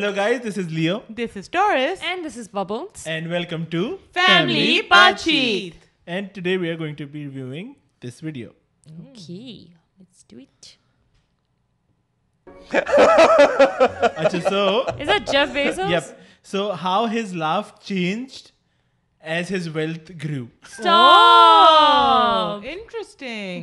So how his life change as his wealth grew interesting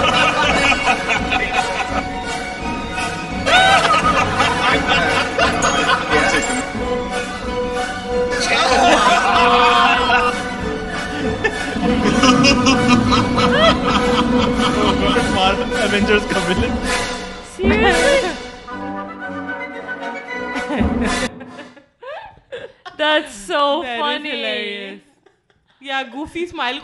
That's so funny. Yeah, goofy smile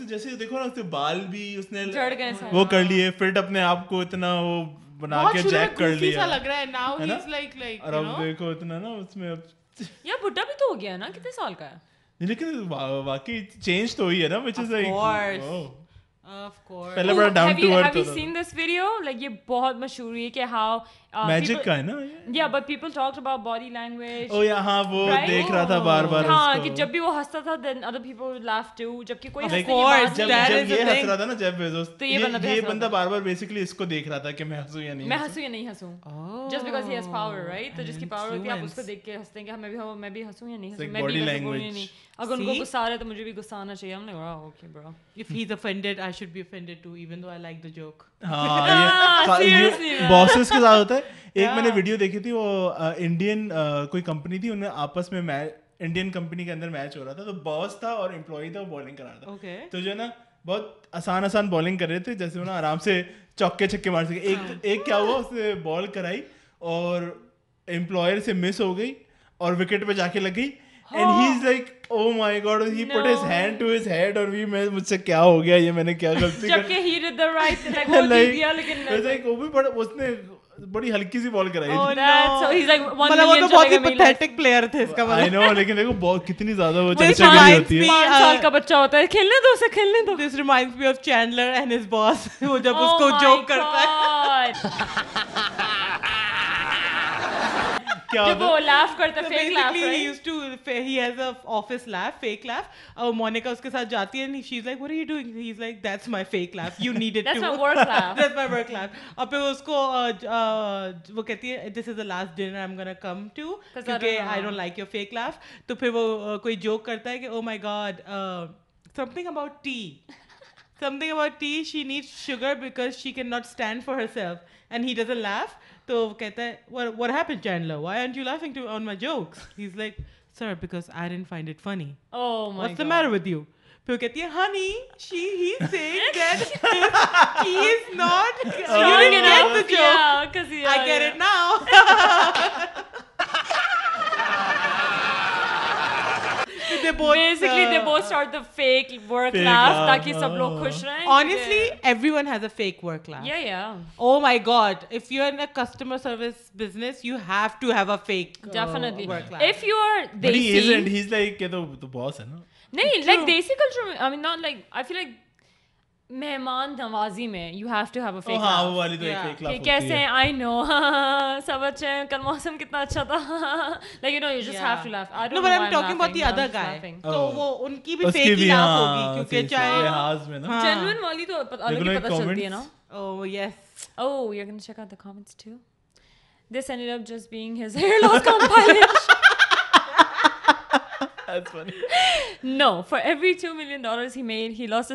جیسے بال بھی وہ کر اس میں ہو گیا نا کتنے سال کا لیکن واقعی چینج تو ہوئی ہے نا وچ از لائک لائک پہلے بڑا down to earth have you seen this video یہ بہت مشہور ہے کہ ہاؤ میجک کا ہے جس کی پاور ہوتی ہے تو غصہ آنا چاہیے ایک میں نے ہاں۔ ویڈیو دیکھی تھی وہ انڈین کوئی کمپنی تھی انہیں آپس میں انڈین کمپنی کے اندر میچ ہو رہا تھا تو باس تھا اور امپلائی تھا وہ بالنگ کرا رہا تھا تو جو ہے نا بہت آسان آسان بالنگ کر رہے تھے جیسے وہ نا آرام سے چوکے چھکے مار سکے ایک ہاں۔ ایک کیا ہوا اس نے بال کرائی اور امپلائر سے مس ہو گئی اور وکٹ پہ جا کے لگ گئی and he is like oh my God he put his hand to his head اور وی میں مجھ سے کیا ہو گیا یہ میں نے کیا غلطی کر جبکہ he did the right thing وہ دیا لیکن نہیں لائک وہ بھی بڑا اس نے بڑی ہلکی سی بال کرائی تھی وہ تو بہت ہی پتھیٹک پلیئر تھے اس کا مطلب آئی نو لیکن دیکھو بہت کتنی زیادہ وہ چرچا بھی ہوتی ہے 5 سال کا بچہ ہوتا ہے کھیلنے دو اسے کھیلنے دو this reminds me of Chandler and his boss وہ جب اس کو جوک کرتا ہے کیا وہ لاف کرتا ہے fake laugh he used to پھر he is a office leave fake leave اور مونیکا اس کے ساتھ جاتی ہے she is like what are you doing he is like that's my fake leave you need it too that's my work leave اور پھر اس کو وہ کہتی ہے this is the last dinner I am gonna come to کیونکہ I don't like your fake leaf تو پھر وہ کوئی جوک کرتا ہے کہ oh my god something about T something about T she need sugar because she can not stand for her self and he does a leave تو وہ کہتا ہے what happen Chandler why and you laughing to on my jokes he is like sir because I find it funny honey get it now customer service business you have have to fake if you like desi hello مہمان نوازی میں you have to have a fake ہاں وہ والی تو ایک fake laugh کیسے ہیں آئی نو سب اچھے ہیں کل موسم کتنا اچھا تھا لیکن no you just have to laugh no but I'm talking about the other guy تو oh. وہ ان کی بھی فیک لاف ہاں، ہوگی ہاں، کیونکہ چاہے لحاظ میں نا جنون ہاں۔ والی تو الگ پتہ چلتی ہے نا oh yes oh you are gonna check out the comments to this and up just being his hair loss compilation no forward from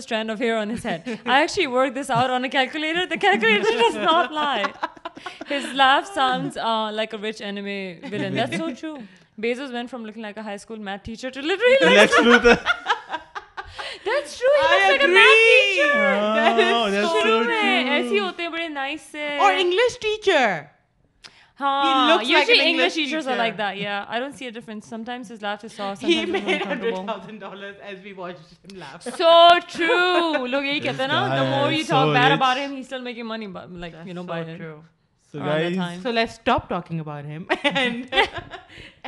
teacher ایسے ہوتے ہیں بڑے نائس سے Huh. He looks Usually like an English, English teachers teacher. are like that. Yeah, I don't see a difference. Sometimes his laugh is soft. He made hundred thousand dollars as we watched him laugh. So true. Look, he kept na. The more you talk so bad rich. about him, he's still making money. But like That's you know, so by him. True. So guys, so let's stop talking about him and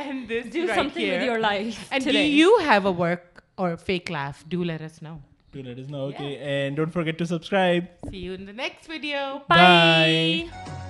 and this do right something here. with your life. And today. do you have a work or a fake laugh? Do let us know. Do let us know. Okay, yeah. and don't forget to subscribe. See you in the next video. Bye. Bye.